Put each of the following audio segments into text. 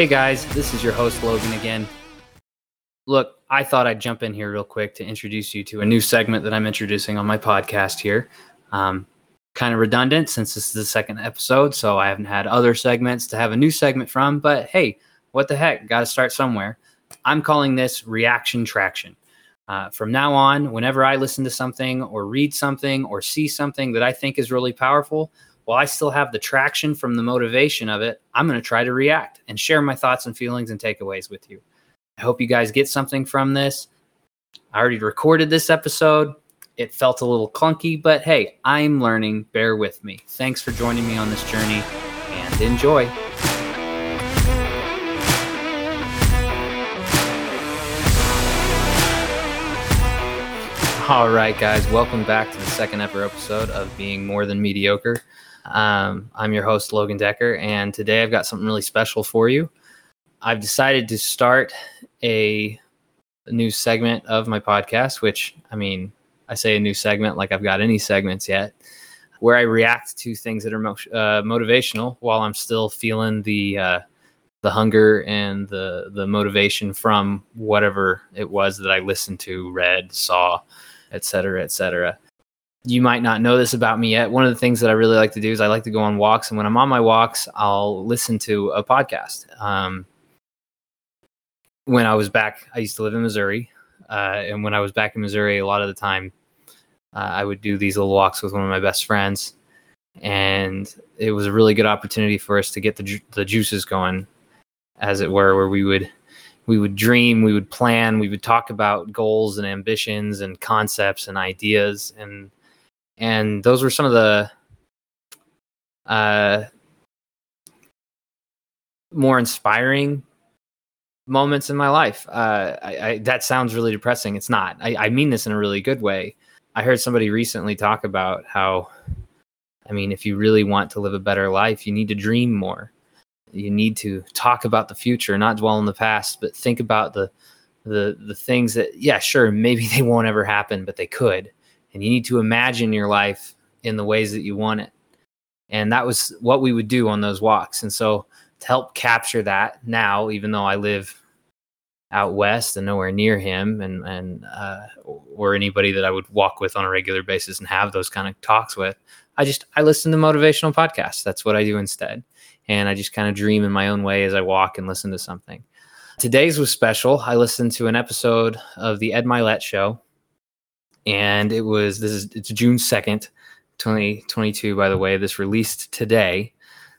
Hey guys, this is your host Logan again. Look, I thought I'd jump in here real quick to introduce you to a new segment that I'm introducing on my podcast here. Um, kind of redundant since this is the second episode, so I haven't had other segments to have a new segment from, but hey, what the heck, got to start somewhere. I'm calling this reaction traction. Uh, from now on, whenever I listen to something or read something or see something that I think is really powerful, while I still have the traction from the motivation of it, I'm going to try to react and share my thoughts and feelings and takeaways with you. I hope you guys get something from this. I already recorded this episode. It felt a little clunky, but hey, I'm learning. Bear with me. Thanks for joining me on this journey and enjoy. All right, guys, welcome back to the second ever episode of Being More Than Mediocre. Um, I'm your host, Logan Decker, and today I've got something really special for you. I've decided to start a, new segment of my podcast, which I mean, I say a new segment like I've got any segments yet, where I react to things that are mo- uh, motivational while I'm still feeling the uh, the hunger and the the motivation from whatever it was that I listened to, read, saw, etc., etc. You might not know this about me yet. One of the things that I really like to do is I like to go on walks, and when I'm on my walks, I'll listen to a podcast. Um, when I was back, I used to live in Missouri. Uh, and when I was back in Missouri, a lot of the time, uh, I would do these little walks with one of my best friends. And it was a really good opportunity for us to get the, ju- the juices going, as it were, where we would we would dream, we would plan, we would talk about goals and ambitions and concepts and ideas and and those were some of the uh, more inspiring moments in my life. Uh, I, I, that sounds really depressing. It's not. I, I mean this in a really good way. I heard somebody recently talk about how, I mean, if you really want to live a better life, you need to dream more. You need to talk about the future, not dwell in the past, but think about the the the things that, yeah, sure, maybe they won't ever happen, but they could. And you need to imagine your life in the ways that you want it. And that was what we would do on those walks. And so to help capture that now, even though I live out west and nowhere near him and and uh, or anybody that I would walk with on a regular basis and have those kind of talks with. I just I listen to motivational podcasts. That's what I do instead, and I just kind of dream in my own way as I walk and listen to something. Today's was special. I listened to an episode of the Ed Mylett show, and it was this is it's June second, twenty twenty two. By the way, this released today.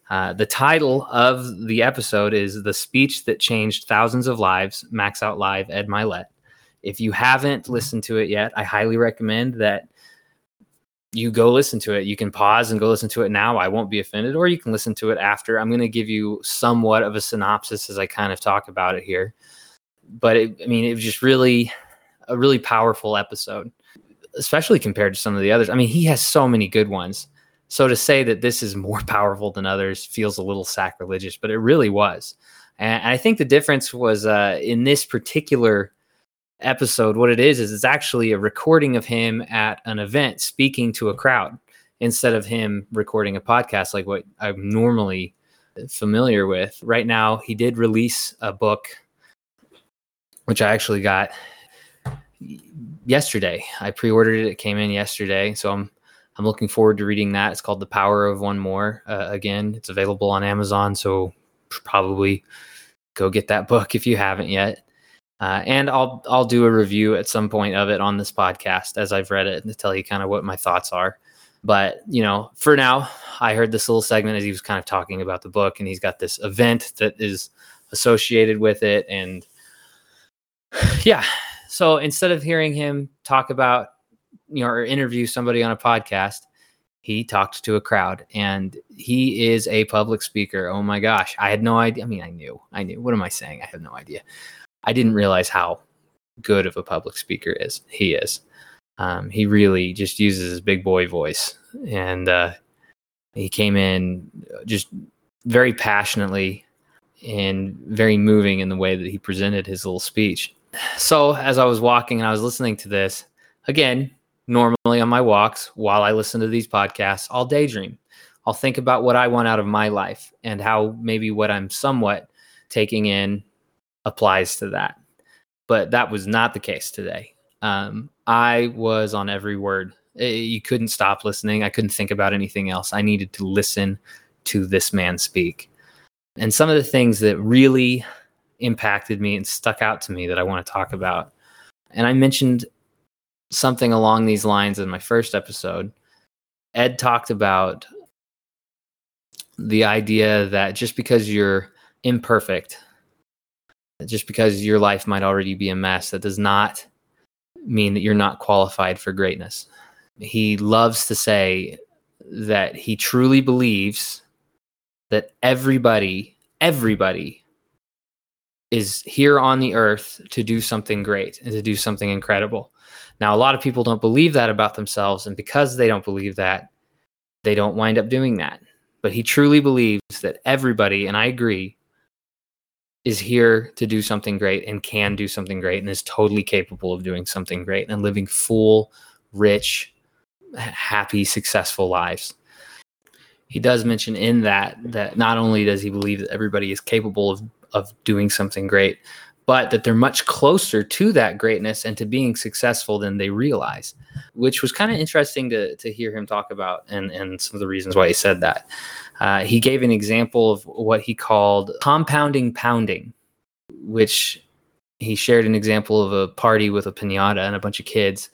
Uh, the title of the episode is The Speech That Changed Thousands of Lives, Max Out Live, Ed Mylett. If you haven't listened to it yet, I highly recommend that you go listen to it. You can pause and go listen to it now. I won't be offended, or you can listen to it after. I'm going to give you somewhat of a synopsis as I kind of talk about it here. But it, I mean, it was just really a really powerful episode, especially compared to some of the others. I mean, he has so many good ones so to say that this is more powerful than others feels a little sacrilegious, but it really was. And I think the difference was uh, in this particular episode, what it is, is it's actually a recording of him at an event speaking to a crowd instead of him recording a podcast like what I'm normally familiar with. Right now, he did release a book, which I actually got yesterday. I pre ordered it, it came in yesterday. So I'm I'm looking forward to reading that. It's called The Power of One More. Uh, again, it's available on Amazon, so probably go get that book if you haven't yet. Uh, and I'll I'll do a review at some point of it on this podcast as I've read it to tell you kind of what my thoughts are. But you know, for now, I heard this little segment as he was kind of talking about the book, and he's got this event that is associated with it, and yeah. So instead of hearing him talk about you know or interview somebody on a podcast he talked to a crowd and he is a public speaker. Oh my gosh. I had no idea. I mean i knew i knew. What am i saying? I have no idea. I didn't realize how good of a public speaker is he is. Um, he really just uses his big boy voice. And uh, he came in just very passionately and very moving in the way that he presented his little speech so as i was walking and i was listening to this again normally on my walks while I listen to these podcasts, I'll daydream. I'll think about what I want out of my life and how maybe what I'm somewhat taking in applies to that. But that was not the case today. Um, I was on every word. Eh, you couldn't stop listening. I couldn't think about anything else. I needed to listen to this man speak. And some of the things that really impacted me and stuck out to me that I want to talk about. And I mentioned something along these lines in my first episode. Ed talked about the idea that just because you're imperfect, just because your life might already be a mess, that does not mean that you're not qualified for greatness. He loves to say that he truly believes that everybody, everybody is here on the earth to do something great and to do something incredible. Now, a lot of people don't believe that about themselves. And because they don't believe that, they don't wind up doing that. But he truly believes that everybody, and I agree, is here to do something great and can do something great and is totally capable of doing something great and living full, rich, happy, successful lives. He does mention in that that not only does he believe that everybody is capable of of doing something great, but that they're much closer to that greatness and to being successful than they realize, which was kind of interesting to, to hear him talk about and, and some of the reasons why he said that. Uh, he gave an example of what he called compounding pounding, which he shared an example of a party with a pinata and a bunch of kids.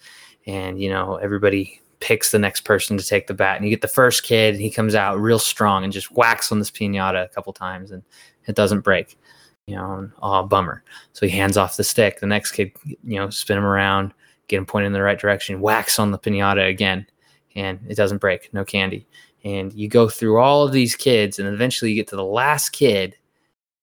And, you know, everybody picks the next person to take the bat. And you get the first kid, and he comes out real strong and just whacks on this pinata a couple times and it doesn't break you know, oh, bummer. So he hands off the stick. The next kid, you know, spin him around, get him pointed in the right direction, whacks on the pinata again, and it doesn't break, no candy. And you go through all of these kids, and eventually you get to the last kid,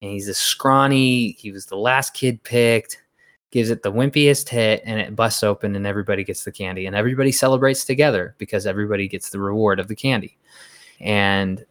and he's a scrawny, he was the last kid picked, gives it the wimpiest hit, and it busts open, and everybody gets the candy, and everybody celebrates together because everybody gets the reward of the candy. And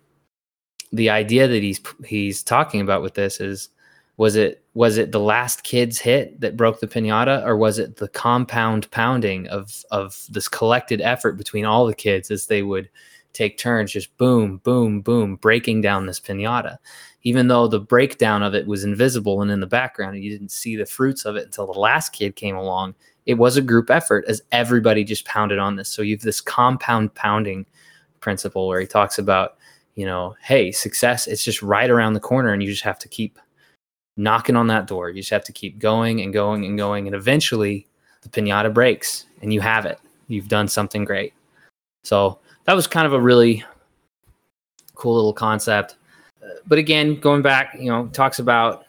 the idea that he's he's talking about with this is was it was it the last kid's hit that broke the pinata or was it the compound pounding of of this collected effort between all the kids as they would take turns just boom boom boom breaking down this pinata? Even though the breakdown of it was invisible and in the background and you didn't see the fruits of it until the last kid came along. It was a group effort as everybody just pounded on this. So you've this compound pounding principle where he talks about you know hey success it's just right around the corner and you just have to keep knocking on that door. You just have to keep going and going and going. And eventually the pinata breaks and you have it. You've done something great. So that was kind of a really cool little concept. But again, going back, you know, talks about,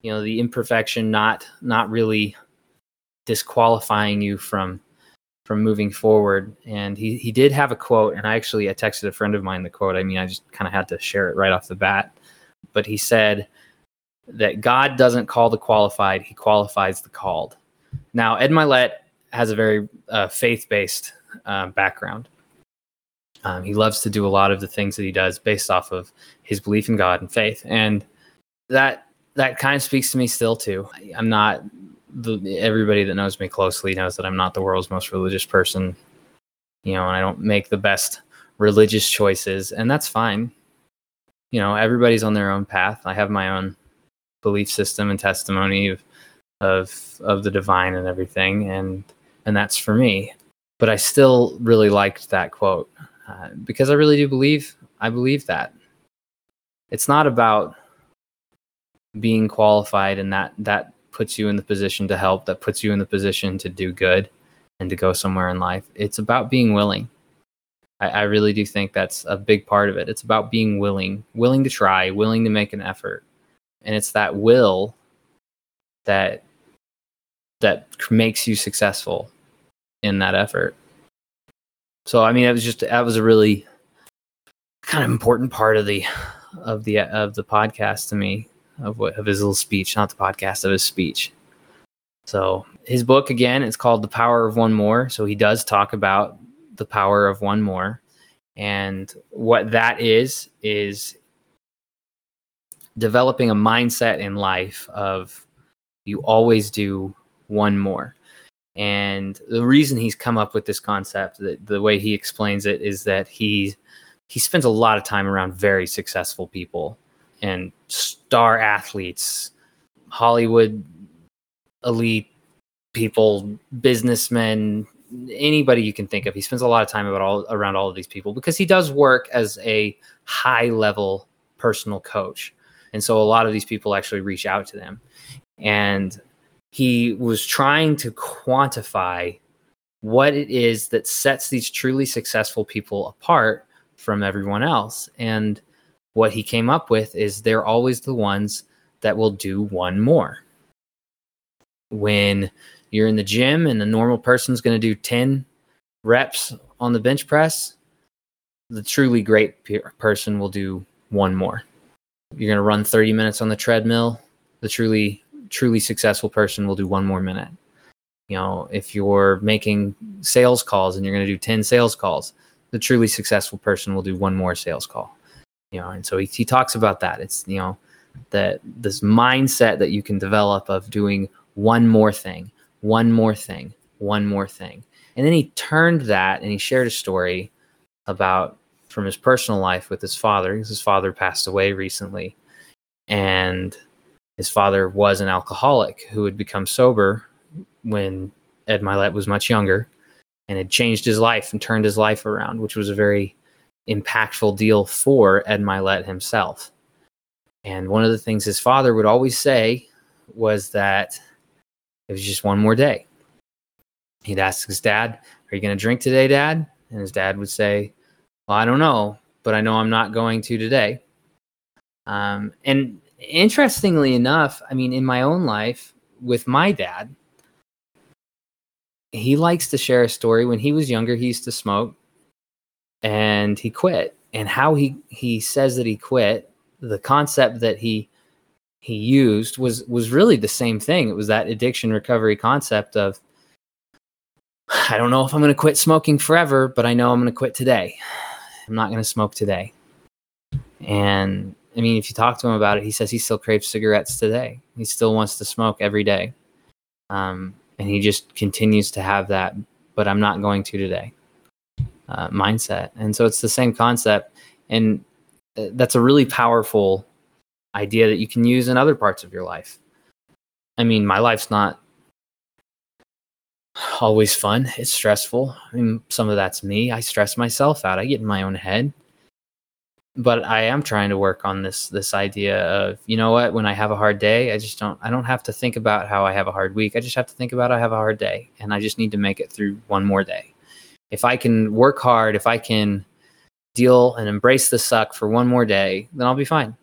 you know, the imperfection not not really disqualifying you from from moving forward. And he he did have a quote, and I actually I texted a friend of mine the quote. I mean, I just kind of had to share it right off the bat. But he said, that God doesn't call the qualified, he qualifies the called. Now, Ed Mylett has a very uh, faith based uh, background. Um, he loves to do a lot of the things that he does based off of his belief in God and faith. And that that kind of speaks to me still too. I'm not the, everybody that knows me closely knows that I'm not the world's most religious person, you know, and I don't make the best religious choices, and that's fine. You know, everybody's on their own path. I have my own belief system and testimony of of of the divine and everything. And and that's for me. But i still really liked that quote uh, because i really do believe i believe that. It's not about being qualified and that that puts you in the position to help that puts you in the position to do good and to go somewhere in life. It's about being willing. I, I really do think that's a big part of it. It's about being willing willing to try willing to make an effort and it's that will that that makes you successful in that effort. So i mean it was just that was a really kind of important part of the of the of the podcast to me of what of his little speech not the podcast of his speech. So his book again it's called the power of one more. So he does talk about the power of one more. And what that is is developing a mindset in life of you always do one more. And the reason he's come up with this concept, the, the way he explains it, is that he he spends a lot of time around very successful people, and star athletes, Hollywood elite people, businessmen, anybody you can think of. He spends a lot of time about all around all of these people because he does work as a high level personal coach. And so a lot of these people actually reach out to them. And he was trying to quantify what it is that sets these truly successful people apart from everyone else. And what he came up with is they're always the ones that will do one more. When you're in the gym and the normal person's going to do 10 reps on the bench press, the truly great person will do one more. You're going to run 30 minutes on the treadmill, the truly truly successful person will do one more minute. You know, if you're making sales calls and you're going to do 10 sales calls, the truly successful person will do one more sales call. You know, and so he, he talks about that. It's, you know, that this mindset that you can develop of doing one more thing, one more thing, one more thing. And then he turned that and he shared a story about from his personal life with his father because his father passed away recently. And his father was an alcoholic who had become sober when Ed Mylett was much younger and had changed his life and turned his life around, which was a very impactful deal for Ed Mylett himself. And one of the things his father would always say was that it was just one more day. He'd ask his dad, Are you going to drink today, dad? And his dad would say, Well, I don't know, but I know I'm not going to today. Um, and interestingly enough, I mean, in my own life with my dad, he likes to share a story. When he was younger, he used to smoke and he quit. And how he, he says that he quit, the concept that he he used was was really the same thing. It was that addiction recovery concept of I don't know if I'm going to quit smoking forever, but I know I'm going to quit today. I'm not going to smoke today. And I mean, if you talk to him about it, he says he still craves cigarettes today. He still wants to smoke every day. Um, and he just continues to have that, but I'm not going to today uh, mindset. And so it's the same concept. And uh, that's a really powerful idea that you can use in other parts of your life. I mean, my life's not always fun. It's stressful. I mean, some of that's me. I stress myself out. I get in my own head but I am trying to work on this this idea of you know what when I have a hard day I just don't I don't have to think about how I have a hard week I just have to think about I have a hard day and I just need to make it through one more day. If I can work hard, if I can deal and embrace the suck for one more day, then I'll be fine.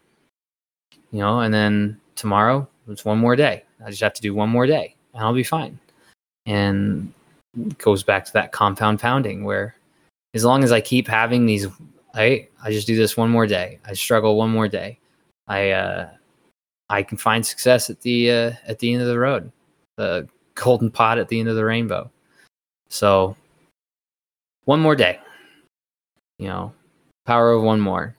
You know, and then tomorrow it's one more day. I just have to do one more day and I'll be fine. And goes back to that compound pounding where as long as I keep having these I I just do this one more day. I struggle one more day. I uh, I can find success at the uh, at the end of the road, the golden pot at the end of the rainbow. So one more day. You know, power of one more.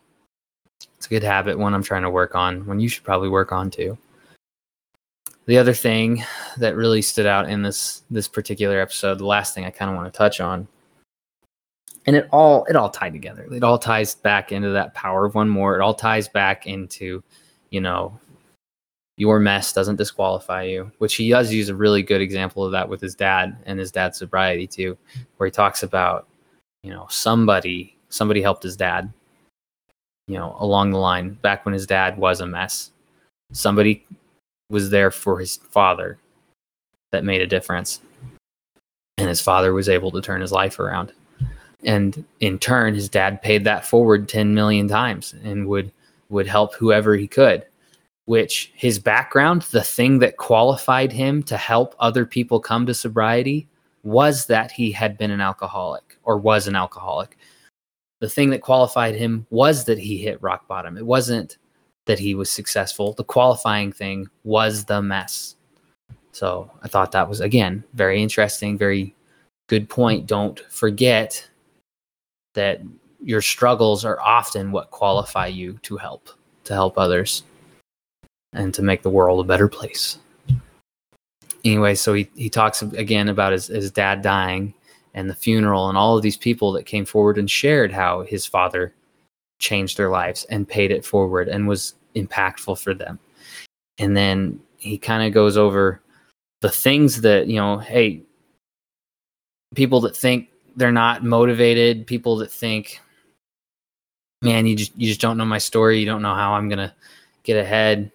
It's a good habit, one I'm trying to work on, one you should probably work on too. The other thing that really stood out in this this particular episode, the last thing I kind of want to touch on and it all it all tied together. It all ties back into that power of one more. It all ties back into you know your mess doesn't disqualify you which he does use a really good example of that with his dad and his dad's sobriety too where he talks about you know somebody somebody helped his dad you know along the line back when his dad was a mess. Somebody was there for his father that made a difference. And his father was able to turn his life around. And in turn his dad paid that forward 10 million times and would would help whoever he could which his background the thing that qualified him to help other people come to sobriety was that he had been an alcoholic or was an alcoholic. The thing that qualified him was that he hit rock bottom. It wasn't that he was successful. The qualifying thing was the mess. So i thought that was again very interesting very good point. Don't forget that your struggles are often what qualify you to help, to help others, and to make the world a better place. Anyway, so he, he talks again about his, his dad dying and the funeral and all of these people that came forward and shared how his father changed their lives and paid it forward and was impactful for them. And then he kind of goes over the things that, you know, hey, people that think they're not motivated, people that think, man, you just you just don't know my story, you don't know how I'm gonna get ahead.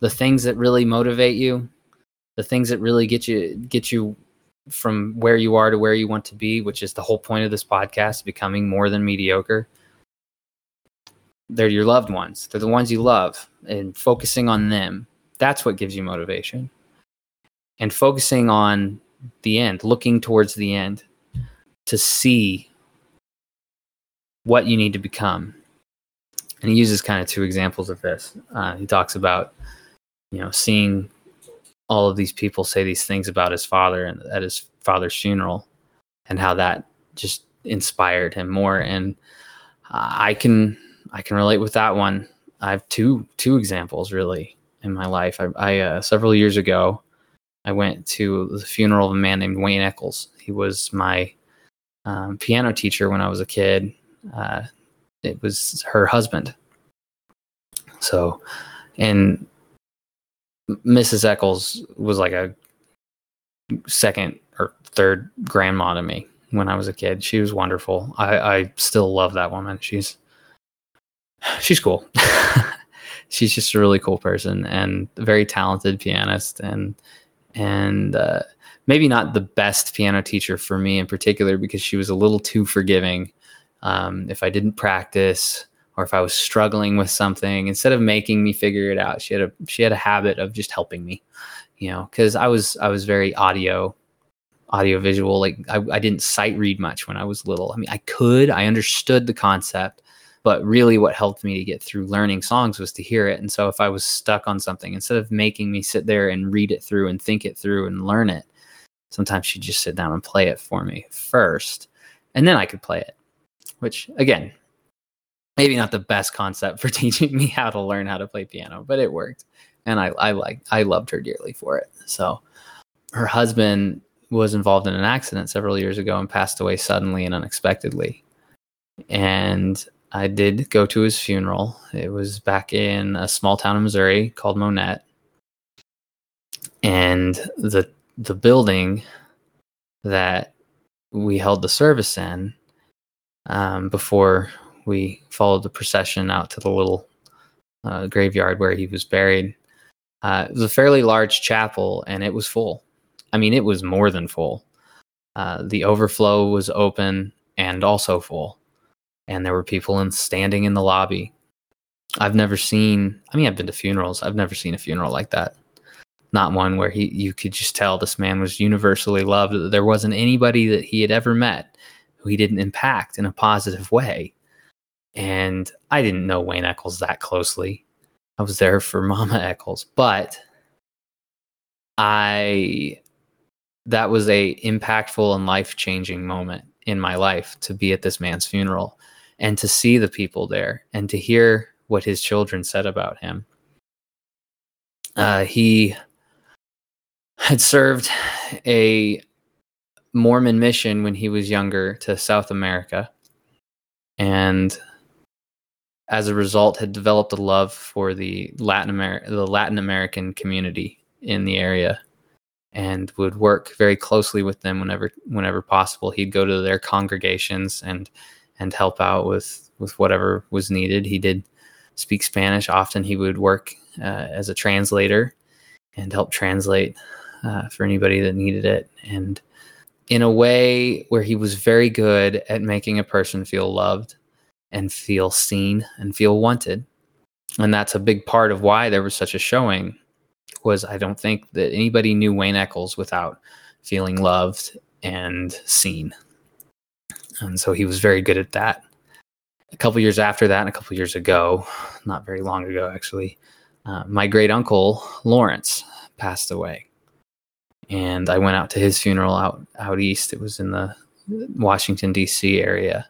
The things that really motivate you, the things that really get you get you from where you are to where you want to be, which is the whole point of this podcast, becoming more than mediocre. They're your loved ones. They're the ones you love and focusing on them. That's what gives you motivation. And focusing on the end, looking towards the end to see what you need to become. And he uses kind of two examples of this. Uh, he talks about, you know, seeing all of these people say these things about his father and at his father's funeral, and how that just inspired him more. And I can I can relate with that one. I have two two examples really in my life. I, I uh, several years ago, I went to the funeral of a man named Wayne Eccles. He was my um, piano teacher when I was a kid. Uh, it was her husband. So, and Mrs. Eccles was like a second or third grandma to me when I was a kid. She was wonderful. I, I still love that woman. She's she's cool. she's just a really cool person and very talented pianist and and uh, maybe not the best piano teacher for me in particular because she was a little too forgiving. Um, if I didn't practice or if I was struggling with something, instead of making me figure it out, she had a she had a habit of just helping me, you know, because I was I was very audio audio visual like I, I didn't sight read much when i was little i mean i could i understood the concept but really what helped me to get through learning songs was to hear it and so if i was stuck on something instead of making me sit there and read it through and think it through and learn it sometimes she'd just sit down and play it for me first, and then I could play it. Which again, maybe not the best concept for teaching me how to learn how to play piano, but it worked, and I I like I loved her dearly for it. So her husband was involved in an accident several years ago and passed away suddenly and unexpectedly. And I did go to his funeral. It was back in a small town in Missouri called Monett. And the the building that we held the service in um, before we followed the procession out to the little uh, graveyard where he was buried. Uh, it was a fairly large chapel and it was full. I mean, it was more than full. Uh, the overflow was open and also full. And there were people in, standing in the lobby. I've never seen, I mean, I've been to funerals. I've never seen a funeral like that not one where he you could just tell this man was universally loved. There wasn't anybody that he had ever met who he didn't impact in a positive way. And I didn't know Wayne Eccles that closely. I was there for Mama Eccles, but I that was a impactful and life-changing moment in my life to be at this man's funeral and to see the people there and to hear what his children said about him. Uh, he had served a Mormon mission when he was younger to South America. And as a result, had developed a love for the Latin America, the Latin American community in the area, and would work very closely with them whenever whenever possible. He'd go to their congregations and and help out with with whatever was needed. He did speak Spanish. Often he would work uh, as a translator and help translate uh, for anybody that needed it. And in a way where he was very good at making a person feel loved and feel seen and feel wanted. And that's a big part of why there was such a showing was I don't think that anybody knew Wayne Eccles without feeling loved and seen. And so he was very good at that. A couple years after that, and a couple years ago, not very long ago actually, uh, my great uncle Lawrence passed away and I went out to his funeral out out east. It was in the Washington D.C. area,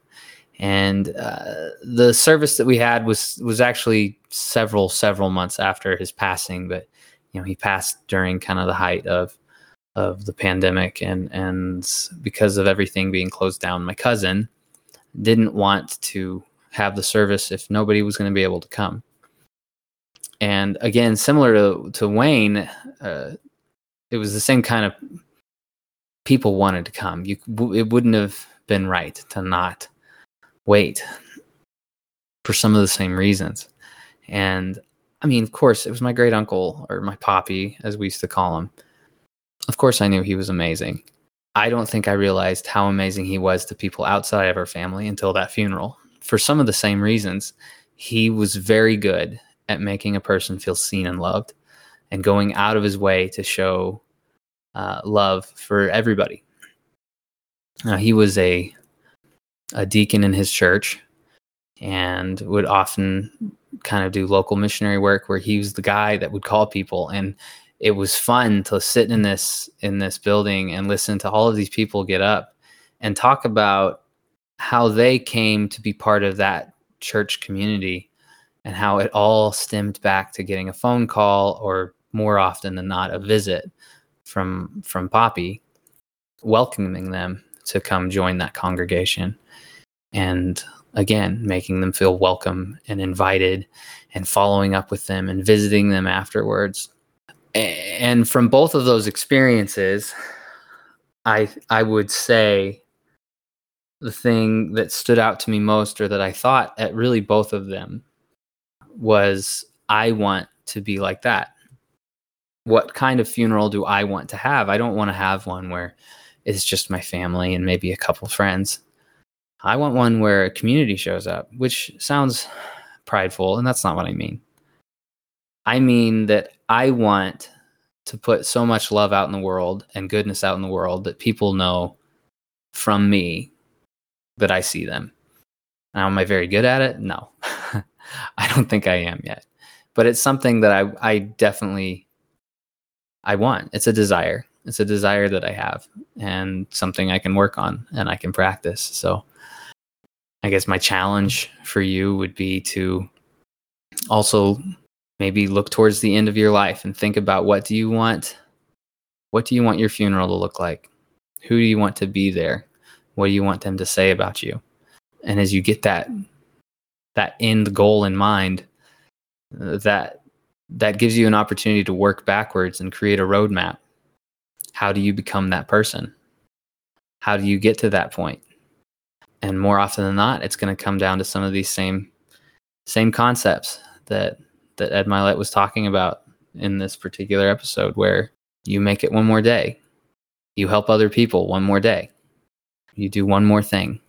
and uh, the service that we had was was actually several several months after his passing. But you know, he passed during kind of the height of of the pandemic, and and because of everything being closed down, my cousin didn't want to have the service if nobody was going to be able to come. And again, similar to, to Wayne, uh, it was the same kind of people wanted to come. You, it wouldn't have been right to not wait for some of the same reasons. And I mean, of course, it was my great uncle or my poppy, as we used to call him. Of course, I knew he was amazing. I don't think I realized how amazing he was to people outside of our family until that funeral. For some of the same reasons, he was very good at making a person feel seen and loved and going out of his way to show uh, love for everybody. Now, he was a, a deacon in his church and would often kind of do local missionary work where he was the guy that would call people and it was fun to sit in this in this building and listen to all of these people get up and talk about how they came to be part of that church community and how it all stemmed back to getting a phone call or more often than not a visit from from Poppy welcoming them to come join that congregation and again making them feel welcome and invited and following up with them and visiting them afterwards and from both of those experiences i i would say the thing that stood out to me most or that i thought at really both of them was i want to be like that. What kind of funeral do i want to have? I don't want to have one where it's just my family and maybe a couple friends. I want one where a community shows up which sounds prideful and that's not what i mean. I mean that I want to put so much love out in the world and goodness out in the world that people know from me that I see them. Now, am I very good at it? No, I don't think I am yet. But it's something that I, I definitely I want. It's a desire. It's a desire that I have and something I can work on and I can practice. So I guess my challenge for you would be to also maybe look towards the end of your life and think about what do you want? What do you want your funeral to look like? Who do you want to be there? What do you want them to say about you? And as you get that that end goal in mind uh, that that gives you an opportunity to work backwards and create a roadmap. How do you become that person? How do you get to that point? And more often than not it's going to come down to some of these same same concepts that that Ed Mylett was talking about in this particular episode, where you make it one more day, you help other people one more day, you do one more thing.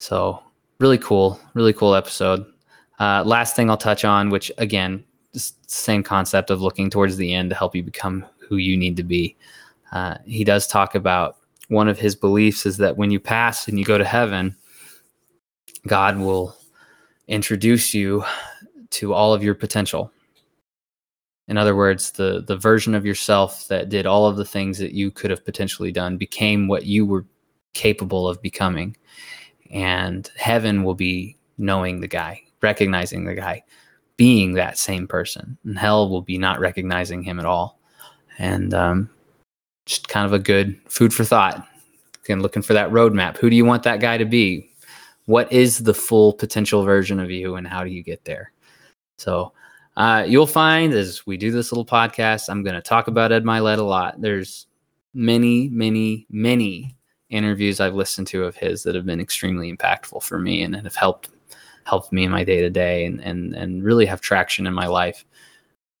So, really cool, really cool episode. Uh, last thing I'll touch on, which again, same concept of looking towards the end to help you become who you need to be. Uh, he does talk about one of his beliefs is that when you pass and you go to heaven, God will introduce you to all of your potential. In other words, the the version of yourself that did all of the things that you could have potentially done became what you were capable of becoming. And heaven will be knowing the guy, recognizing the guy, being that same person. And hell will be not recognizing him at all. And um, just kind of a good food for thought. Again, looking for that roadmap. Who do you want that guy to be? What is the full potential version of you, and how do you get there? So uh, you'll find as we do this little podcast, I'm going to talk about Ed Mylett a lot. There's many, many, many interviews I've listened to of his that have been extremely impactful for me and have helped helped me in my day to day and and and really have traction in my life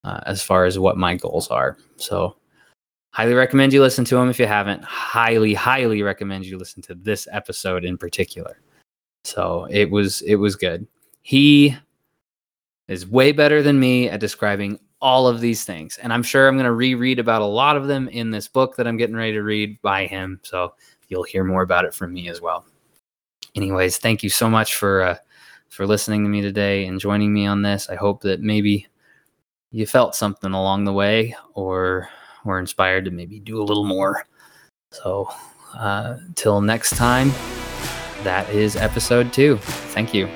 uh, as far as what my goals are. So highly recommend you listen to him if you haven't. Highly, highly recommend you listen to this episode in particular. So it was it was good. He is way better than me at describing all of these things. And I'm sure I'm going to reread about a lot of them in this book that I'm getting ready to read by him. So you'll hear more about it from me as well. Anyways, thank you so much for uh, for listening to me today and joining me on this. I hope that maybe you felt something along the way or were inspired to maybe do a little more. So, uh, till next time, that is episode two. Thank you.